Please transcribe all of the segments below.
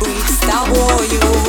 Weeks, now, you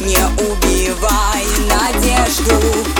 Не убивай надежду.